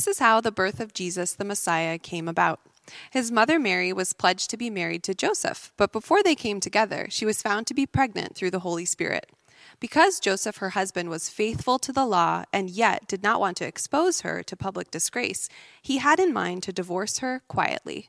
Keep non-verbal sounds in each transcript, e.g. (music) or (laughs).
This is how the birth of Jesus the Messiah came about. His mother Mary was pledged to be married to Joseph, but before they came together, she was found to be pregnant through the Holy Spirit. Because Joseph, her husband, was faithful to the law and yet did not want to expose her to public disgrace, he had in mind to divorce her quietly.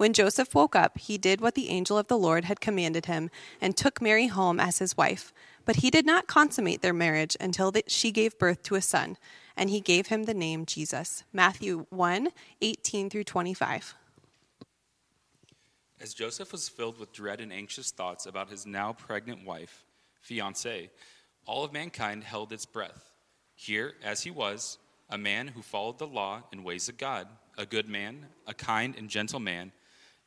When Joseph woke up, he did what the angel of the Lord had commanded him and took Mary home as his wife. But he did not consummate their marriage until she gave birth to a son, and he gave him the name Jesus. Matthew 1 18 through 25. As Joseph was filled with dread and anxious thoughts about his now pregnant wife, fiance, all of mankind held its breath. Here, as he was, a man who followed the law and ways of God, a good man, a kind and gentle man,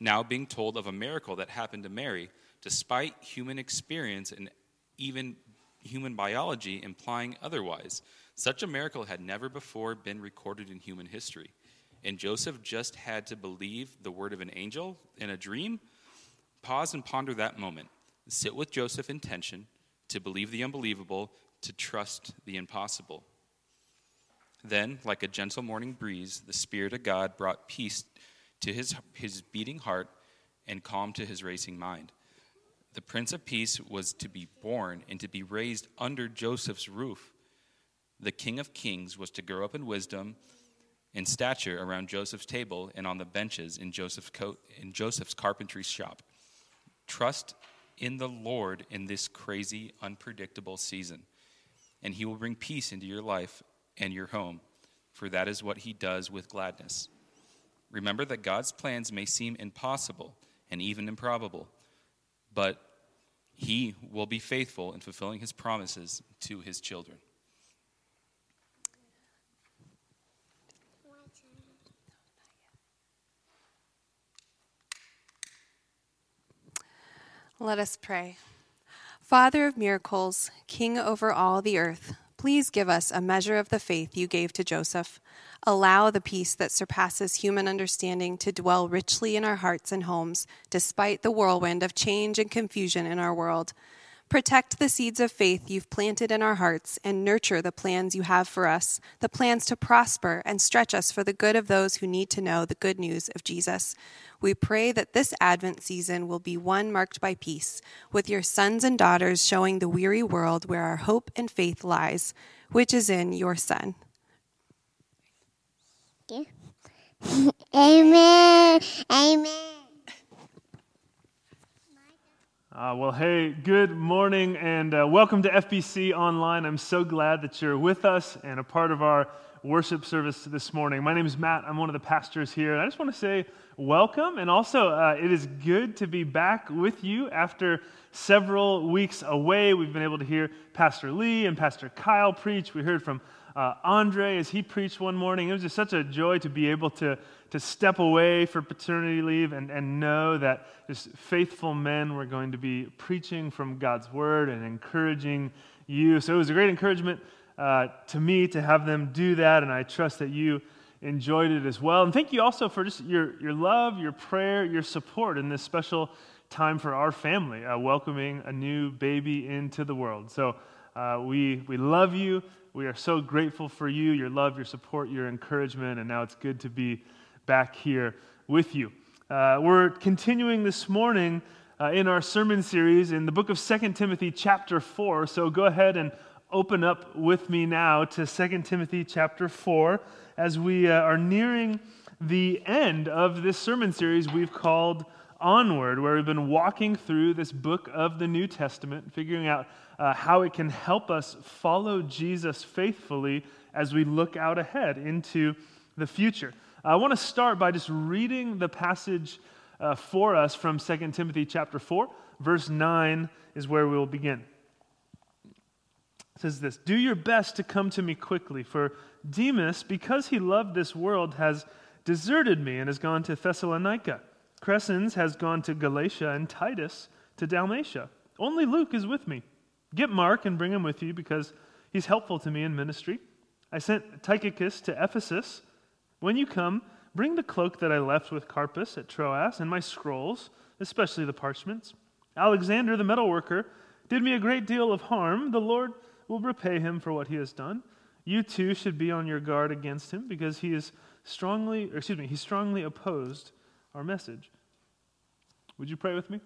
now being told of a miracle that happened to Mary, despite human experience and even human biology implying otherwise. Such a miracle had never before been recorded in human history. And Joseph just had to believe the word of an angel in a dream. Pause and ponder that moment. Sit with Joseph in tension to believe the unbelievable, to trust the impossible. Then, like a gentle morning breeze, the Spirit of God brought peace to his, his beating heart and calm to his racing mind. The Prince of Peace was to be born and to be raised under Joseph's roof. The King of Kings was to grow up in wisdom and stature around Joseph's table and on the benches in Joseph's, co- in Joseph's carpentry shop. Trust in the Lord in this crazy, unpredictable season, and He will bring peace into your life and your home, for that is what He does with gladness. Remember that God's plans may seem impossible and even improbable, but He will be faithful in fulfilling His promises to His children. Let us pray. Father of miracles, King over all the earth, please give us a measure of the faith you gave to Joseph. Allow the peace that surpasses human understanding to dwell richly in our hearts and homes, despite the whirlwind of change and confusion in our world. Protect the seeds of faith you've planted in our hearts and nurture the plans you have for us, the plans to prosper and stretch us for the good of those who need to know the good news of Jesus. We pray that this Advent season will be one marked by peace, with your sons and daughters showing the weary world where our hope and faith lies, which is in your Son. (laughs) Amen. Amen. Uh, well, hey, good morning and uh, welcome to FBC Online. I'm so glad that you're with us and a part of our worship service this morning. My name is Matt. I'm one of the pastors here. And I just want to say welcome. And also, uh, it is good to be back with you after several weeks away. We've been able to hear Pastor Lee and Pastor Kyle preach. We heard from uh, Andre as he preached one morning. It was just such a joy to be able to to step away for paternity leave and, and know that just faithful men were going to be preaching from God's word and encouraging you. So it was a great encouragement uh, to me to have them do that, and I trust that you enjoyed it as well. And thank you also for just your, your love, your prayer, your support in this special time for our family, uh, welcoming a new baby into the world. So uh, we, we love you. We are so grateful for you, your love, your support, your encouragement, and now it's good to be back here with you. Uh, we're continuing this morning uh, in our sermon series in the book of 2 Timothy, chapter 4. So go ahead and open up with me now to 2 Timothy, chapter 4, as we uh, are nearing the end of this sermon series we've called Onward, where we've been walking through this book of the New Testament, figuring out uh, how it can help us follow Jesus faithfully as we look out ahead into the future. I want to start by just reading the passage uh, for us from 2 Timothy chapter 4. Verse 9 is where we will begin. It says this Do your best to come to me quickly, for Demas, because he loved this world, has deserted me and has gone to Thessalonica. Crescens has gone to Galatia, and Titus to Dalmatia. Only Luke is with me. Get Mark and bring him with you because he's helpful to me in ministry. I sent Tychicus to Ephesus. When you come, bring the cloak that I left with Carpus at Troas and my scrolls, especially the parchments. Alexander, the metalworker, did me a great deal of harm. The Lord will repay him for what he has done. You too should be on your guard against him because he is strongly, excuse me, he strongly opposed our message. Would you pray with me?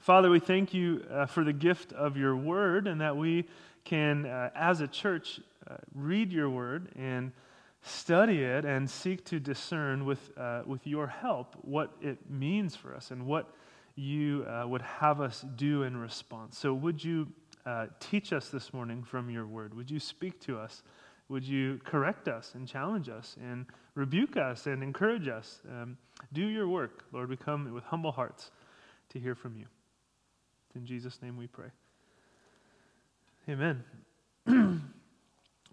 Father, we thank you uh, for the gift of your word and that we can, uh, as a church, uh, read your word and study it and seek to discern with, uh, with your help what it means for us and what you uh, would have us do in response. So, would you uh, teach us this morning from your word? Would you speak to us? Would you correct us and challenge us and rebuke us and encourage us? Um, do your work, Lord. We come with humble hearts to hear from you. In Jesus' name we pray. Amen. (clears throat)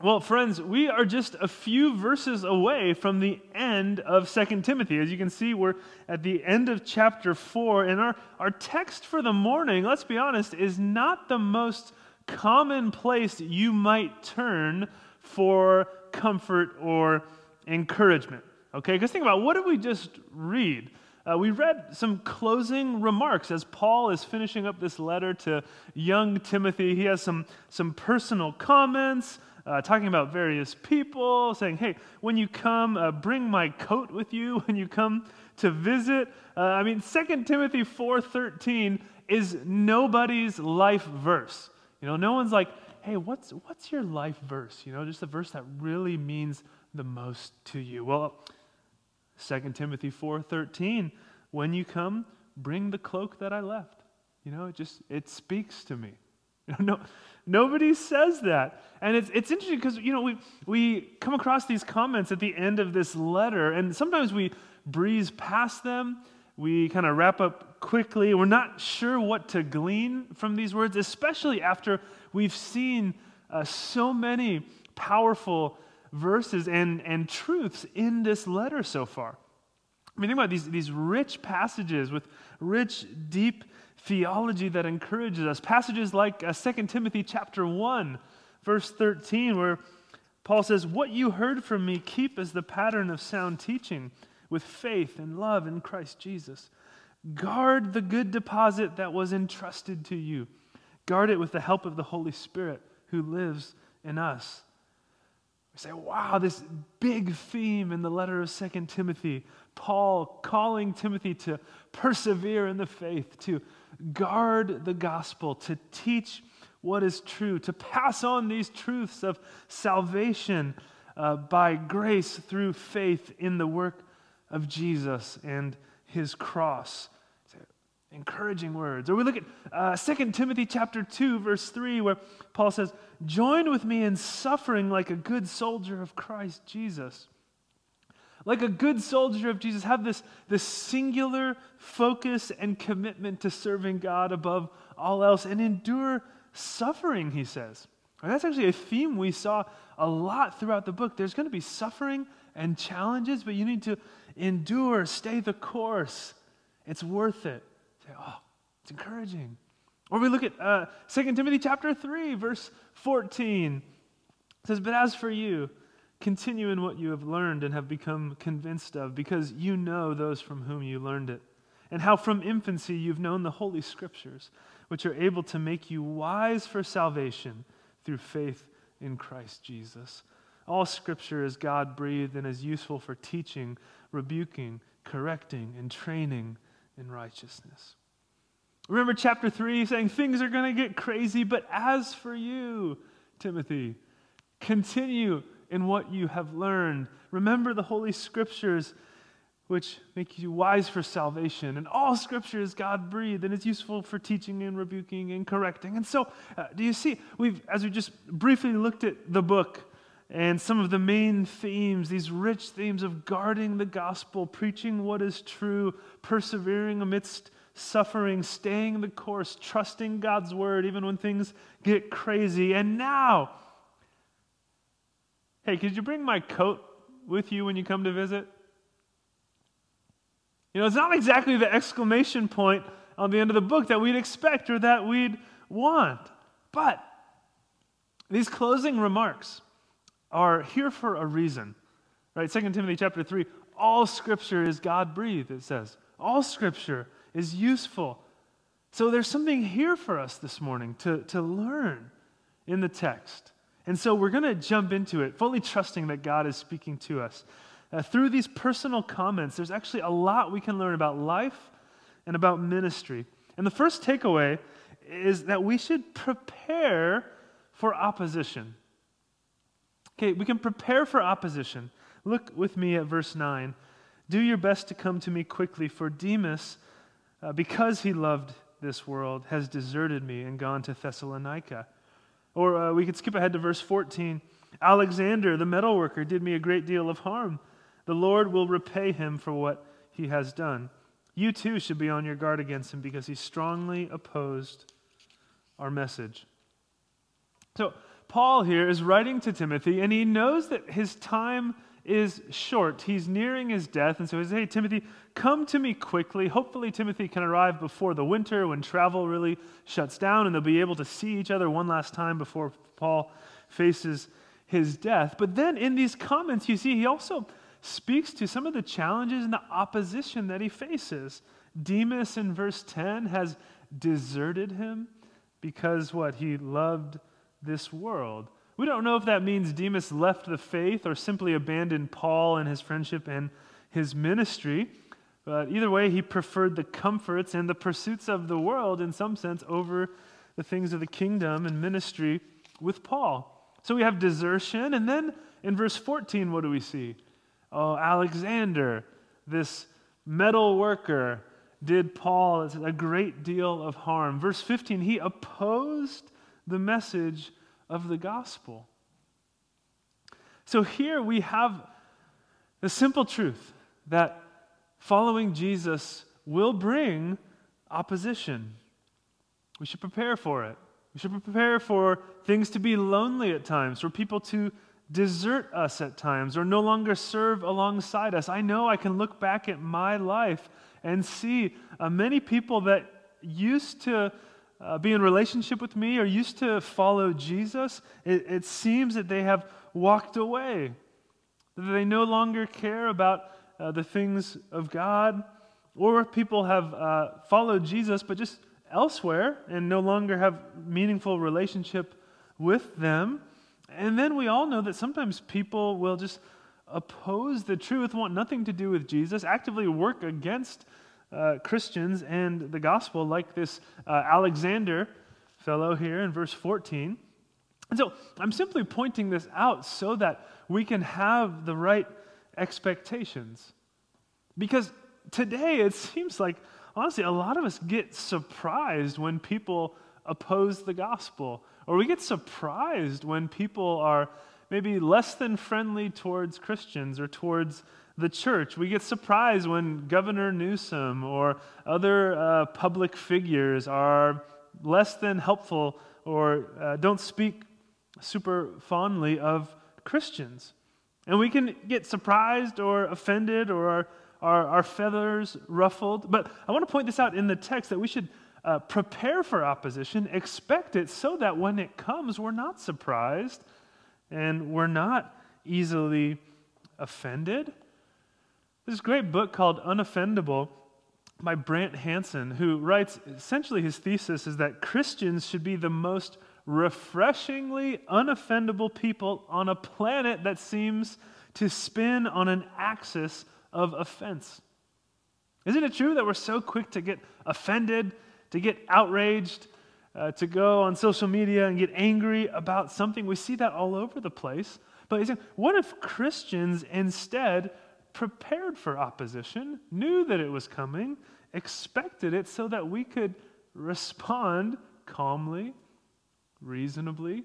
well, friends, we are just a few verses away from the end of 2 Timothy. As you can see, we're at the end of chapter 4, and our, our text for the morning, let's be honest, is not the most common place you might turn for comfort or encouragement. Okay, because think about what did we just read? Uh, we read some closing remarks as Paul is finishing up this letter to young Timothy. He has some, some personal comments uh, talking about various people, saying, Hey, when you come, uh, bring my coat with you (laughs) when you come to visit. Uh, I mean, 2 Timothy 4.13 is nobody's life verse. You know, no one's like, Hey, what's, what's your life verse? You know, just a verse that really means the most to you. Well, 2 Timothy 4:13, when you come, bring the cloak that I left. You know, it just it speaks to me. (laughs) You know, no, nobody says that. And it's, it's interesting because, you know, we, we come across these comments at the end of this letter, and sometimes we breeze past them. We kind of wrap up quickly. We're not sure what to glean from these words, especially after we've seen uh, so many powerful verses and, and truths in this letter so far. I mean, think about these, these rich passages with rich, deep theology that encourages us. Passages like uh, 2 Timothy chapter 1, verse 13, where Paul says, What you heard from me, keep as the pattern of sound teaching with faith and love in Christ Jesus. Guard the good deposit that was entrusted to you. Guard it with the help of the Holy Spirit who lives in us. We say, wow, this big theme in the letter of Second Timothy, Paul calling Timothy to persevere in the faith, to guard the gospel, to teach what is true, to pass on these truths of salvation uh, by grace through faith in the work of Jesus and his cross encouraging words. Or we look at uh, 2 Timothy chapter 2, verse 3, where Paul says, Join with me in suffering like a good soldier of Christ Jesus. Like a good soldier of Jesus, have this, this singular focus and commitment to serving God above all else and endure suffering, he says. And that's actually a theme we saw a lot throughout the book. There's going to be suffering and challenges, but you need to endure, stay the course. It's worth it. Say, oh, it's encouraging. Or we look at uh, 2 Timothy chapter 3, verse 14. It says, But as for you, continue in what you have learned and have become convinced of, because you know those from whom you learned it, and how from infancy you've known the Holy Scriptures, which are able to make you wise for salvation through faith in Christ Jesus. All Scripture is God breathed and is useful for teaching, rebuking, correcting, and training in righteousness. Remember chapter 3 saying things are going to get crazy, but as for you, Timothy, continue in what you have learned. Remember the Holy Scriptures, which make you wise for salvation. And all Scripture is God breathed, and it's useful for teaching and rebuking and correcting. And so, uh, do you see, we've, as we just briefly looked at the book, and some of the main themes, these rich themes of guarding the gospel, preaching what is true, persevering amidst suffering, staying the course, trusting God's word even when things get crazy. And now, hey, could you bring my coat with you when you come to visit? You know, it's not exactly the exclamation point on the end of the book that we'd expect or that we'd want. But these closing remarks are here for a reason. Right? 2 Timothy chapter 3, all scripture is God breathed, it says. All scripture is useful. So there's something here for us this morning to, to learn in the text. And so we're going to jump into it, fully trusting that God is speaking to us. Uh, through these personal comments, there's actually a lot we can learn about life and about ministry. And the first takeaway is that we should prepare for opposition. Okay, we can prepare for opposition. Look with me at verse 9. Do your best to come to me quickly, for Demas, uh, because he loved this world, has deserted me and gone to Thessalonica. Or uh, we could skip ahead to verse 14. Alexander, the metalworker, did me a great deal of harm. The Lord will repay him for what he has done. You too should be on your guard against him because he strongly opposed our message. So, Paul here is writing to Timothy, and he knows that his time is short. He's nearing his death, and so he says, Hey, Timothy, come to me quickly. Hopefully, Timothy can arrive before the winter when travel really shuts down, and they'll be able to see each other one last time before Paul faces his death. But then in these comments, you see, he also speaks to some of the challenges and the opposition that he faces. Demas in verse 10 has deserted him because what? He loved this world. We don't know if that means Demas left the faith or simply abandoned Paul and his friendship and his ministry. But either way, he preferred the comforts and the pursuits of the world, in some sense, over the things of the kingdom and ministry with Paul. So we have desertion. And then in verse 14, what do we see? Oh, Alexander, this metal worker, did Paul a great deal of harm. Verse 15, he opposed the message of the gospel. So here we have the simple truth that following Jesus will bring opposition. We should prepare for it. We should prepare for things to be lonely at times, for people to desert us at times, or no longer serve alongside us. I know I can look back at my life and see uh, many people that used to uh, be in relationship with me or used to follow Jesus, it, it seems that they have walked away, that they no longer care about uh, the things of God, or people have uh, followed Jesus but just elsewhere and no longer have meaningful relationship with them. And then we all know that sometimes people will just oppose the truth, want nothing to do with Jesus, actively work against uh, Christians and the gospel, like this uh, Alexander fellow here in verse 14. And so I'm simply pointing this out so that we can have the right expectations. Because today it seems like, honestly, a lot of us get surprised when people oppose the gospel, or we get surprised when people are maybe less than friendly towards Christians or towards the church. We get surprised when Governor Newsom or other uh, public figures are less than helpful or uh, don't speak super fondly of Christians. And we can get surprised or offended or our, our, our feathers ruffled. But I want to point this out in the text that we should uh, prepare for opposition, expect it so that when it comes, we're not surprised and we're not easily offended. This great book called Unoffendable by Brant Hansen, who writes essentially his thesis is that Christians should be the most refreshingly unoffendable people on a planet that seems to spin on an axis of offense. Isn't it true that we're so quick to get offended, to get outraged, uh, to go on social media and get angry about something? We see that all over the place. But what if Christians instead prepared for opposition, knew that it was coming, expected it so that we could respond calmly, reasonably,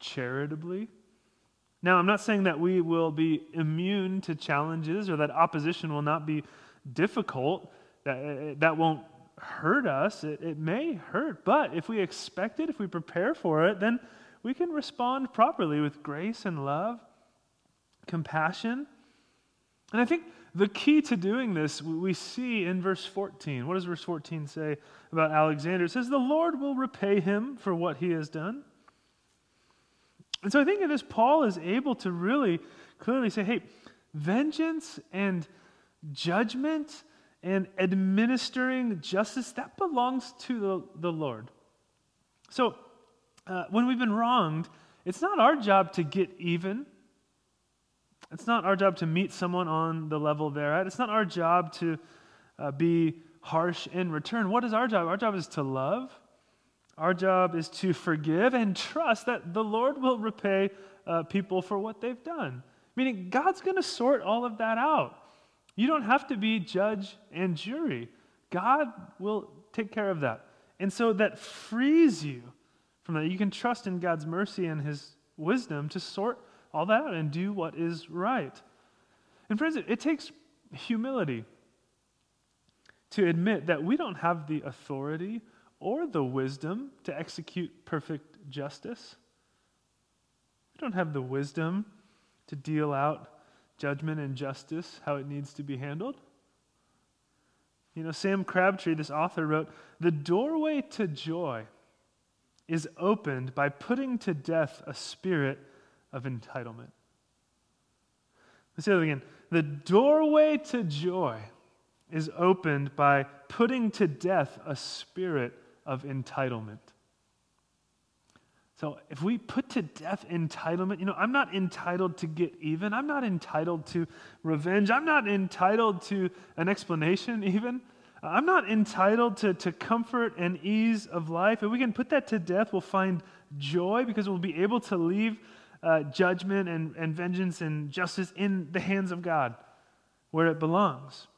charitably. Now, I'm not saying that we will be immune to challenges or that opposition will not be difficult, that, that won't hurt us. It, it may hurt, but if we expect it, if we prepare for it, then we can respond properly with grace and love compassion. And I think the key to doing this we see in verse 14. What does verse 14 say about Alexander? It says, The Lord will repay him for what he has done. And so I think in this, Paul is able to really clearly say, hey, vengeance and judgment and administering justice, that belongs to the, the Lord. So uh, when we've been wronged, it's not our job to get even. It's not our job to meet someone on the level they're at. It's not our job to uh, be harsh in return. What is our job? Our job is to love. Our job is to forgive and trust that the Lord will repay uh, people for what they've done. Meaning, God's going to sort all of that out. You don't have to be judge and jury. God will take care of that. And so that frees you from that. You can trust in God's mercy and His wisdom to sort all that and do what is right. And friends, it, takes humility to admit that we don't have the authority or the wisdom to execute perfect justice. We don't have the wisdom to deal out judgment and justice how it needs to be handled. You know, Sam Crabtree, this author, wrote The doorway to joy is opened by putting to death a spirit of entitlement. Let's say that again. The doorway to joy is opened by putting to death a spirit of entitlement. So if we put to death entitlement, you know, I'm not entitled to get even. I'm not entitled to revenge. I'm not entitled to an explanation, even. I'm not entitled to, to comfort and ease of life. If we can put that to death, we'll find joy because we'll be able to leave uh, judgment and, and vengeance and justice in the hands of God where it belongs.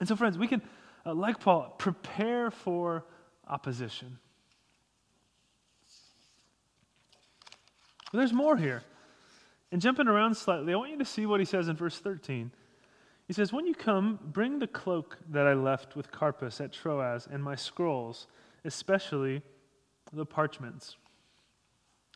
And so, friends, we can, uh, like Paul, prepare for opposition. But there's more here. And jumping around slightly, I want you to see what he says in verse 13. He says, When you come, bring the cloak that I left with Carpus at Troas and my scrolls, especially the parchments.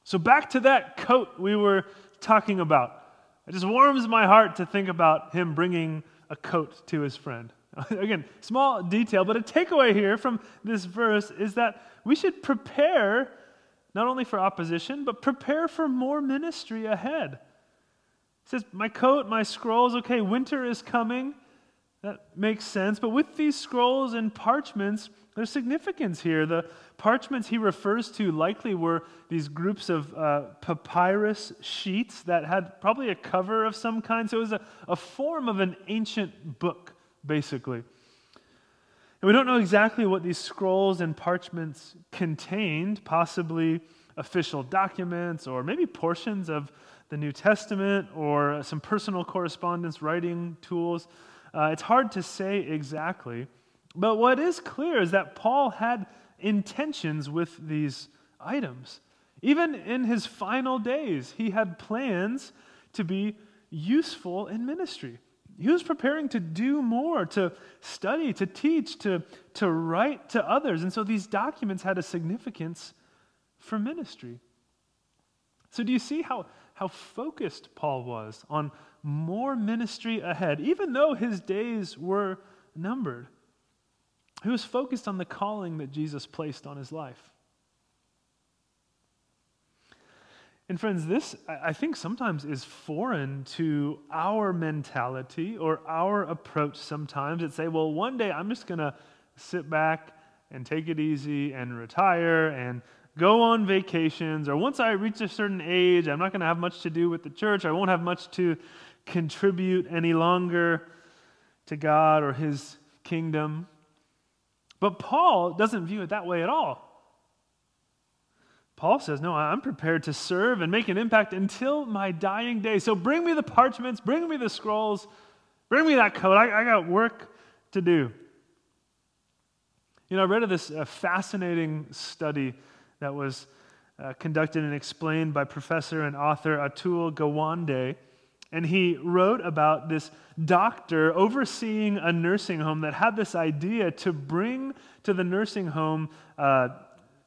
So, back to that coat we were talking about. It just warms my heart to think about him bringing a coat to his friend. (laughs) Again, small detail, but a takeaway here from this verse is that we should prepare not only for opposition, but prepare for more ministry ahead. It says, My coat, my scrolls, okay, winter is coming. That makes sense. But with these scrolls and parchments, there's significance here. The parchments he refers to likely were these groups of uh, papyrus sheets that had probably a cover of some kind. So it was a, a form of an ancient book basically. And we don't know exactly what these scrolls and parchments contained, possibly official documents or maybe portions of the New Testament or some personal correspondence writing tools. Uh, it's hard to say exactly. But what is clear is that Paul had intentions with these items. Even in his final days, he had plans to be useful in ministry. He was preparing to do more, to study, to teach, to, to write to others. And so these documents had a significance for ministry. So, do you see how, how focused Paul was on more ministry ahead, even though his days were numbered? He was focused on the calling that Jesus placed on his life. And friends, this, I think, sometimes is foreign to our mentality or our approach sometimes. It's say, well, one day I'm just going to sit back and take it easy and retire and go on vacations. Or once I reach a certain age, I'm not going to have much to do with the church. I won't have much to contribute any longer to God or His kingdom. But Paul doesn't view it that way at all. Paul says, No, I'm prepared to serve and make an impact until my dying day. So bring me the parchments, bring me the scrolls, bring me that coat. I, I got work to do. You know, I read of this uh, fascinating study that was uh, conducted and explained by professor and author Atul Gawande. And he wrote about this doctor overseeing a nursing home that had this idea to bring to the nursing home uh,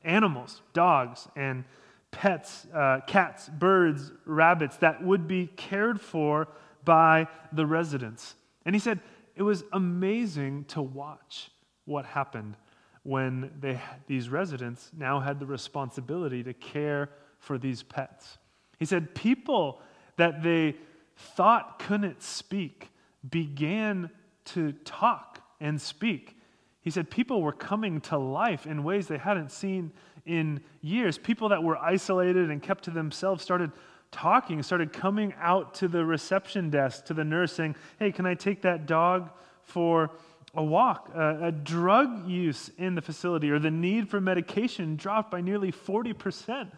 animals, dogs, and pets, uh, cats, birds, rabbits that would be cared for by the residents. And he said it was amazing to watch what happened when they, these residents now had the responsibility to care for these pets. He said people that they thought couldn't speak began to talk and speak. He said people were coming to life in ways they hadn't seen in years. People that were isolated and kept to themselves started talking, started coming out to the reception desk, to the nurse, saying, Hey, can I take that dog for a walk? Uh, a drug use in the facility or the need for medication dropped by nearly 40%.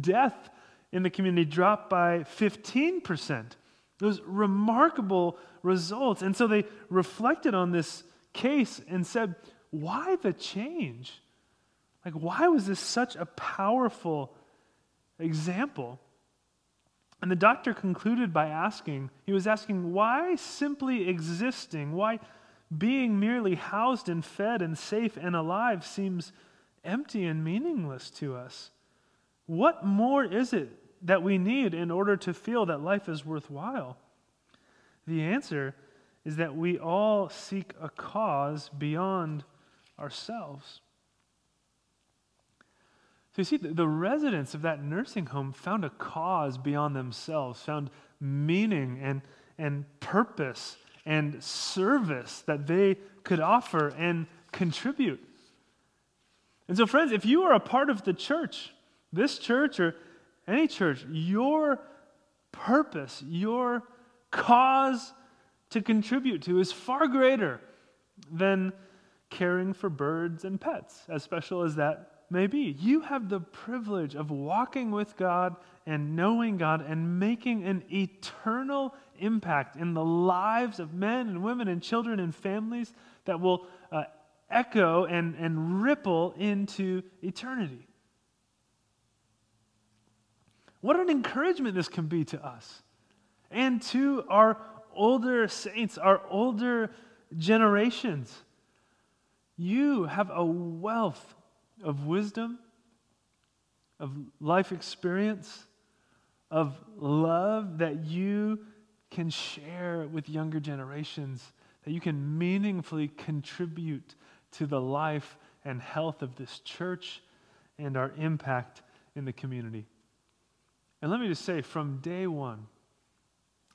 Death in the community dropped by 15%. Those remarkable results. And so they reflected on this case and said, Why the change? Like, why was this such a powerful example? And the doctor concluded by asking, he was asking, why simply existing, why being merely housed and fed and safe and alive seems empty and meaningless to us? What more is it that we need in order to feel that life is worthwhile? The answer is that we all seek a cause beyond ourselves. So you see, the residents of that nursing home found a cause beyond themselves, found meaning and, and purpose and service that they could offer and contribute. And so, friends, if you are a part of the church, this church or any church, your purpose, your cause to contribute to is far greater than caring for birds and pets, as special as that may be. You have the privilege of walking with God and knowing God and making an eternal impact in the lives of men and women and children and families that will uh, echo and, and ripple into eternity. What an encouragement this can be to us and to our older saints, our older generations. You have a wealth of wisdom, of life experience, of love that you can share with younger generations, that you can meaningfully contribute to the life and health of this church and our impact in the community. And let me just say, from day one,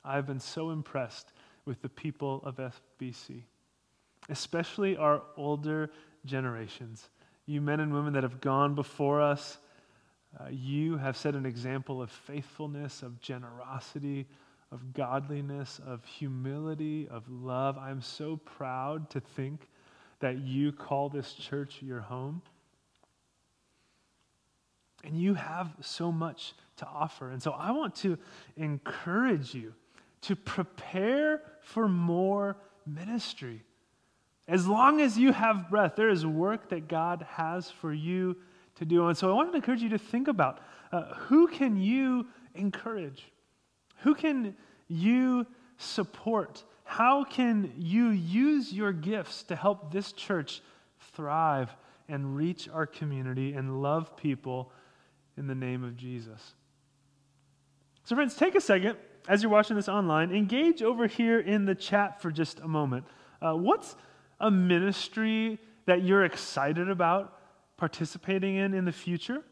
I've been so impressed with the people of FBC, especially our older generations you men and women that have gone before us, uh, you have set an example of faithfulness, of generosity, of godliness, of humility, of love. I'm so proud to think that you call this church your home. And you have so much to offer. And so I want to encourage you to prepare for more ministry. As long as you have breath, there is work that God has for you to do. And so I want to encourage you to think about uh, who can you encourage? Who can you support? How can you use your gifts to help this church thrive and reach our community and love people in the name of Jesus? So, friends, take a second as you're watching this online, engage over here in the chat for just a moment. Uh, what's a ministry that you're excited about participating in in the future?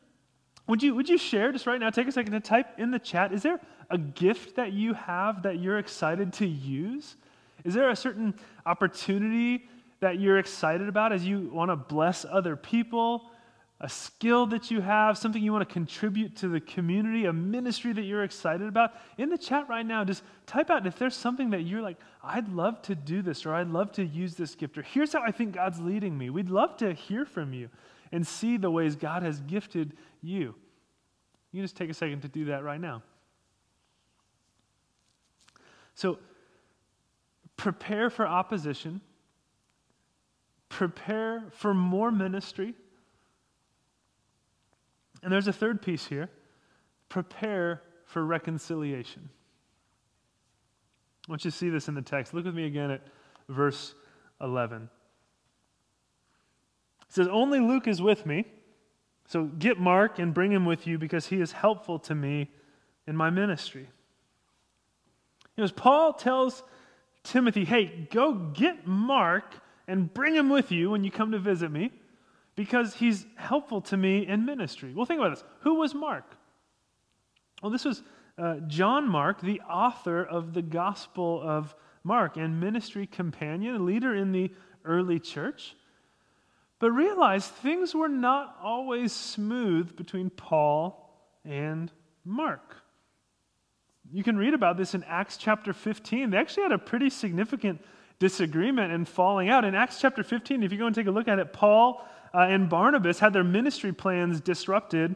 Would you, would you share just right now? Take a second to type in the chat. Is there a gift that you have that you're excited to use? Is there a certain opportunity that you're excited about as you want to bless other people? A skill that you have, something you want to contribute to the community, a ministry that you're excited about, in the chat right now, just type out if there's something that you're like, I'd love to do this, or I'd love to use this gift, or here's how I think God's leading me. We'd love to hear from you and see the ways God has gifted you. You just take a second to do that right now. So, prepare for opposition, prepare for more ministry and there's a third piece here prepare for reconciliation. I want you to see this in the text. Look with me again at verse 11. It says, Only Luke is with me. So get Mark and bring him with you because he is helpful to me in my ministry. You know, as Paul tells Timothy, hey, go get Mark and bring him with you when you come to visit me because he's helpful to me in ministry. Well, think about this. Who was Mark? Well, this was uh, John Mark, the author of the Gospel of Mark and ministry companion, leader in the early church. But realize things were not always smooth between Paul and Mark. You can read about this in Acts chapter 15. They actually had a pretty significant disagreement and falling out. In Acts chapter 15, if you go and take a look at it, Paul uh, and Barnabas had their ministry plans disrupted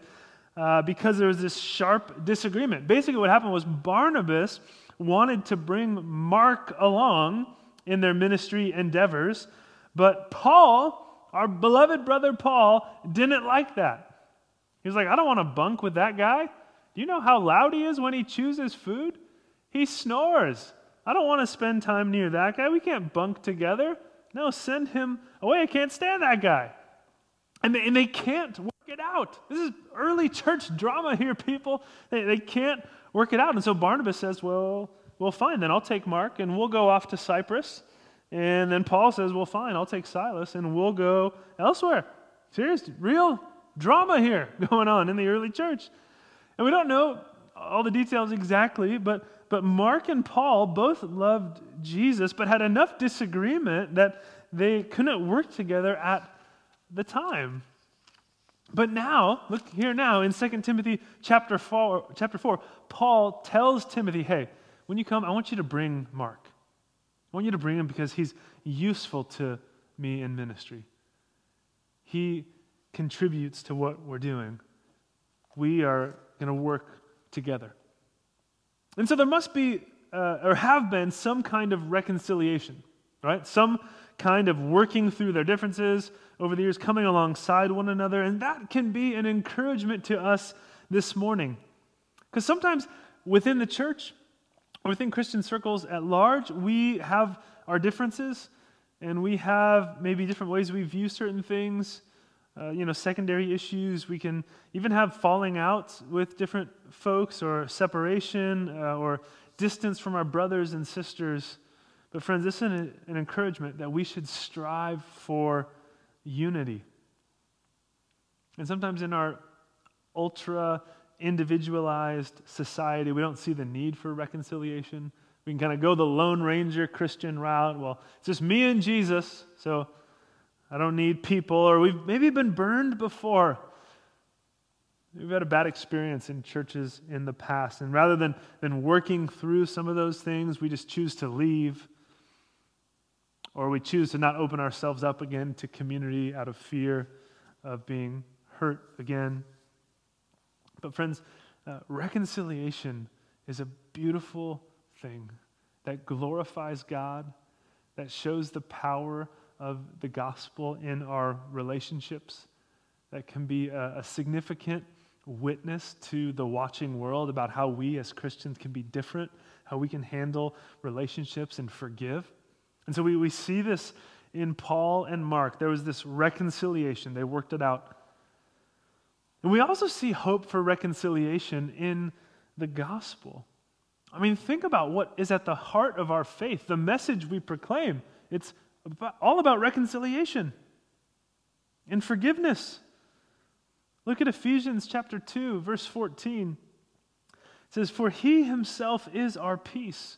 uh, because there was this sharp disagreement. Basically, what happened was Barnabas wanted to bring Mark along in their ministry endeavors, but Paul, our beloved brother Paul, didn't like that. He was like, I don't want to bunk with that guy. Do you know how loud he is when he chews his food? He snores. I don't want to spend time near that guy. We can't bunk together. No, send him away. I can't stand that guy. And they, and they can't work it out. This is early church drama here, people. They, they can't work it out. And so Barnabas says, Well, well, fine, then I'll take Mark and we'll go off to Cyprus. And then Paul says, Well, fine, I'll take Silas and we'll go elsewhere. Serious, real drama here (laughs) going on in the early church. And we don't know all the details exactly, but, but Mark and Paul both loved Jesus, but had enough disagreement that they couldn't work together at the time. But now, look here now in 2 Timothy chapter 4, chapter 4, Paul tells Timothy, hey, when you come, I want you to bring Mark. I want you to bring him because he's useful to me in ministry. He contributes to what we're doing. We are going to work together. And so there must be, uh, or have been, some kind of reconciliation, right? Some kind of working through their differences over the years, coming alongside one another. And that can be an encouragement to us this morning. Because sometimes within the church, within Christian circles at large, we have our differences and we have maybe different ways we view certain things. Uh, you know, secondary issues. We can even have falling out with different folks or separation uh, or distance from our brothers and sisters. But, friends, this is an, encouragement that we should strive for unity. And sometimes in our ultra individualized society, we don't see the need for reconciliation. We can kind of go the Lone Ranger Christian route. Well, it's just me and Jesus, so I don't need people. Or we've maybe been burned before. We've had a bad experience in churches in the past. And rather than, than working through some of those things, we just choose to leave or we choose to not open ourselves up again to community out of fear of being hurt again. But, friends, uh, reconciliation is a beautiful thing that glorifies God, that shows the power of the gospel in our relationships, that can be a, a significant witness to the watching world about how we as Christians can be different, how we can handle relationships and forgive. And so we, we see this in Paul and Mark. There was this reconciliation, they worked it out. And we also see hope for reconciliation in the gospel. I mean, think about what is at the heart of our faith, the message we proclaim. It's about, all about reconciliation and forgiveness. Look at Ephesians chapter 2, verse 14. It says, For he himself is our peace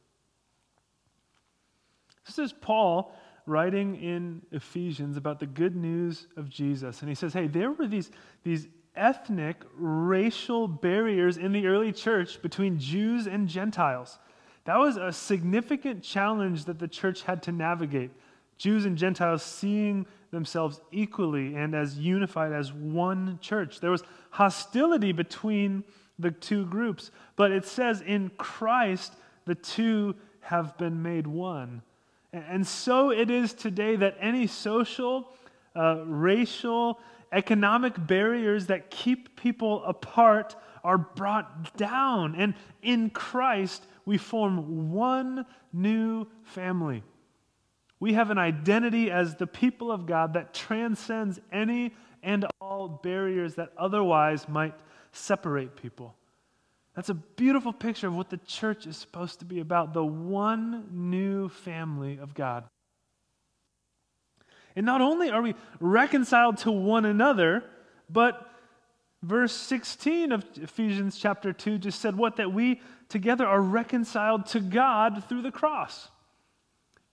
This is Paul writing in Ephesians about the good news of Jesus. And he says, hey, there were these, these ethnic, racial barriers in the early church between Jews and Gentiles. That was a significant challenge that the church had to navigate. Jews and Gentiles seeing themselves equally and as unified as one church. There was hostility between the two groups. But it says in Christ, the two have been made one. And so it is today that any social, uh, racial, economic barriers that keep people apart are brought down. And in Christ, we form one new family. We have an identity as the people of God that transcends any and all barriers that otherwise might separate people. That's a beautiful picture of what the church is supposed to be about the one new family of God. And not only are we reconciled to one another, but verse 16 of Ephesians chapter 2 just said what? That we together are reconciled to God through the cross.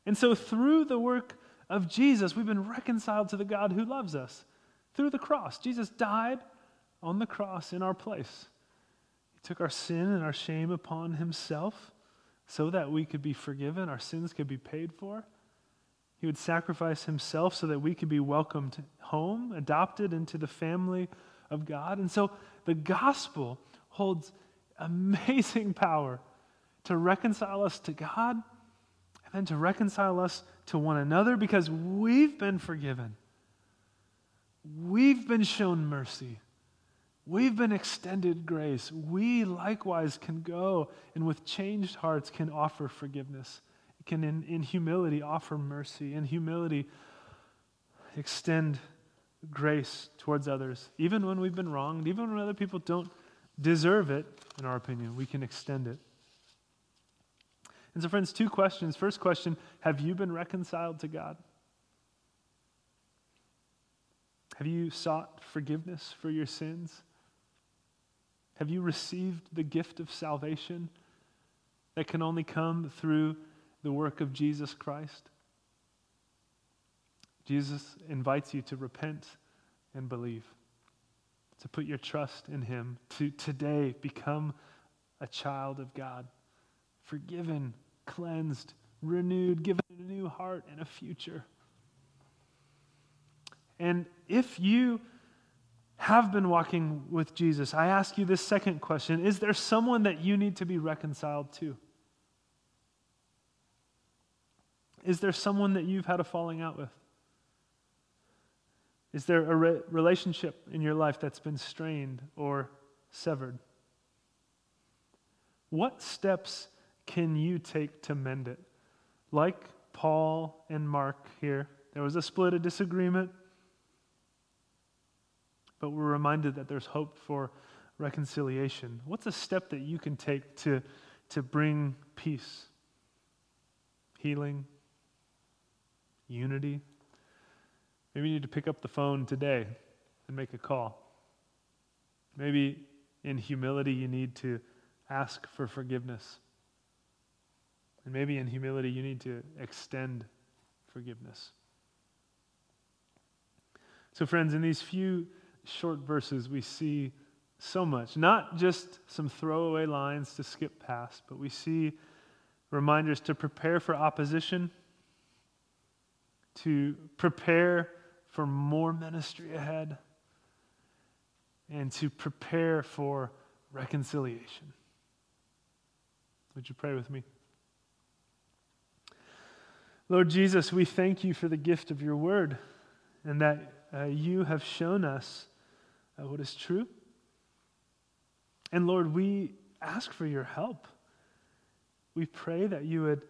And so, through the work of Jesus, we've been reconciled to the God who loves us through the cross. Jesus died on the cross in our place. Took our sin and our shame upon himself so that we could be forgiven, our sins could be paid for. He would sacrifice himself so that we could be welcomed home, adopted into the family of God. And so the gospel holds amazing power to reconcile us to God and then to reconcile us to one another because we've been forgiven. We've been shown mercy. We've been extended grace. We likewise can go and with changed hearts can offer forgiveness can, in, in humility, offer mercy, in humility, extend grace towards others. Even when we've been wronged, even when other people don't deserve it, in our opinion, we can extend it. And so, friends, two questions. First question Have you been reconciled to God? Have you sought forgiveness for your sins? Have you received the gift of salvation that can only come through the work of Jesus Christ? Jesus invites you to repent and believe, to put your trust in Him, to today become a child of God, forgiven, cleansed, renewed, given a new heart and a future. And if you have been walking with Jesus, I ask you this second question Is there someone that you need to be reconciled to? Is there someone that you've had a falling out with? Is there a re- relationship in your life that's been strained or severed? What steps can you take to mend it? Like Paul and Mark here, there was a split, a disagreement, but we're reminded that there's hope for reconciliation. What's a step that you can take to, to bring peace, healing, unity. Maybe you need to pick up the phone today and make a call. Maybe in humility you need to ask for forgiveness. And maybe in humility you need to extend forgiveness. So, friends, in these few short verses, we see so much. Not just some throwaway lines to skip past, but we see reminders to prepare for opposition to prepare for more ministry ahead and to prepare for reconciliation. Would you pray with me? Lord Jesus, we thank you for the gift of your word and that uh, you have shown us uh, what is true. And Lord, we ask for your help. We pray that you would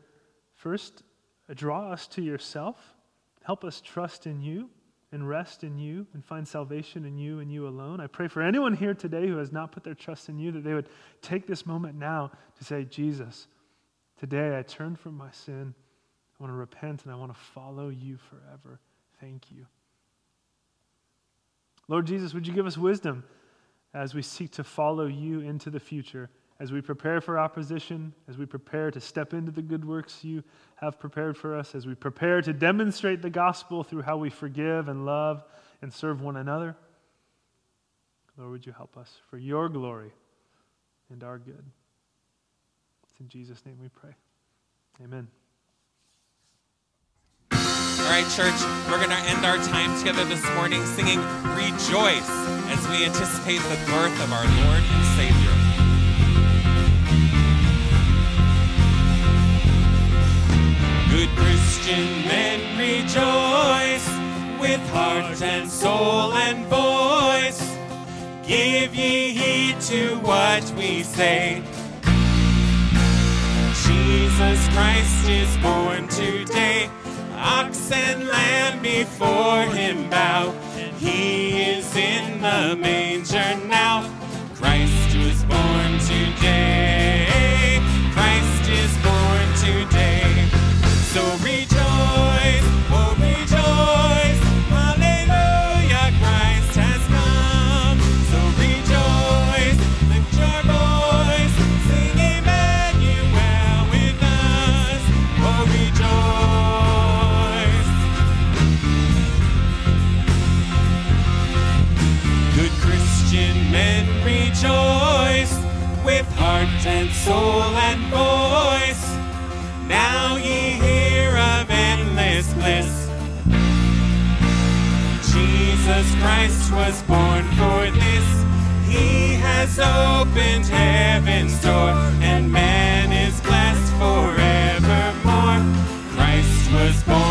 first draw us to yourself Help us trust in you and rest in you and find salvation in you and you alone. I pray for anyone here today who has not put their trust in you that they would take this moment now to say, Jesus, today I turn from my sin. I want to repent and I want to follow you forever. Thank you. Lord Jesus, would you give us wisdom as we seek to follow you into the future? as we prepare for opposition, as we prepare to step into the good works you have prepared for us, as we prepare to demonstrate the gospel through how we forgive and love and serve one another, Lord, would you help us for your glory and our good? It's in Jesus' name we pray. Amen right, church, we're going to end our time together this morning singing Rejoice as we anticipate the birth of our Lord and Savior. Good Christian men rejoice with heart and soul and voice. Give ye heed to what we say. Jesus Christ is born today. Ox and lamb before him bow, he is in the manger now. Christ was born today. soul and voice. Now ye hear of endless bliss. Jesus Christ was born for this. He has opened heaven's door, and man is blessed forevermore. Christ was born.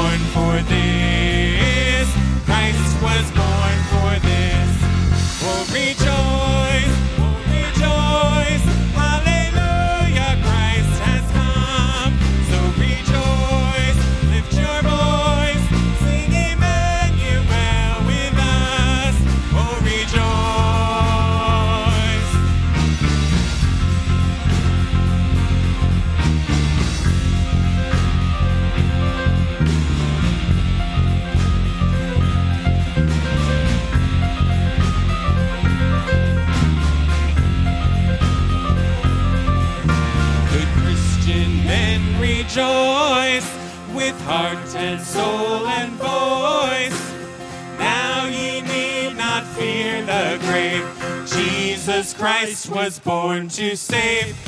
was born to save.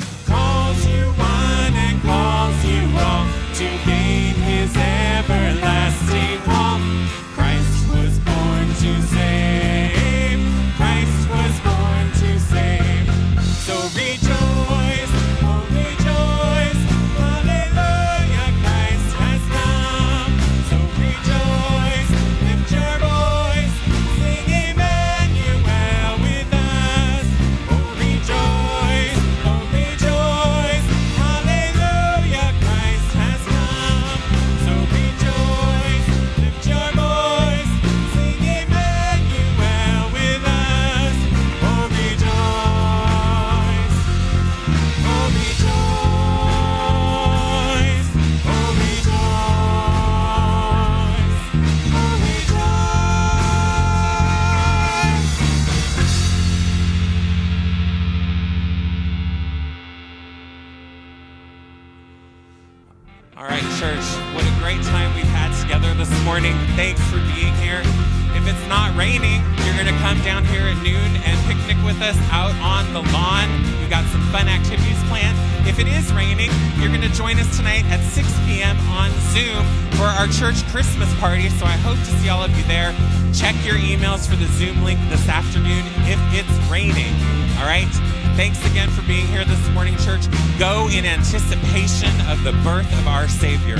the birth of our Savior.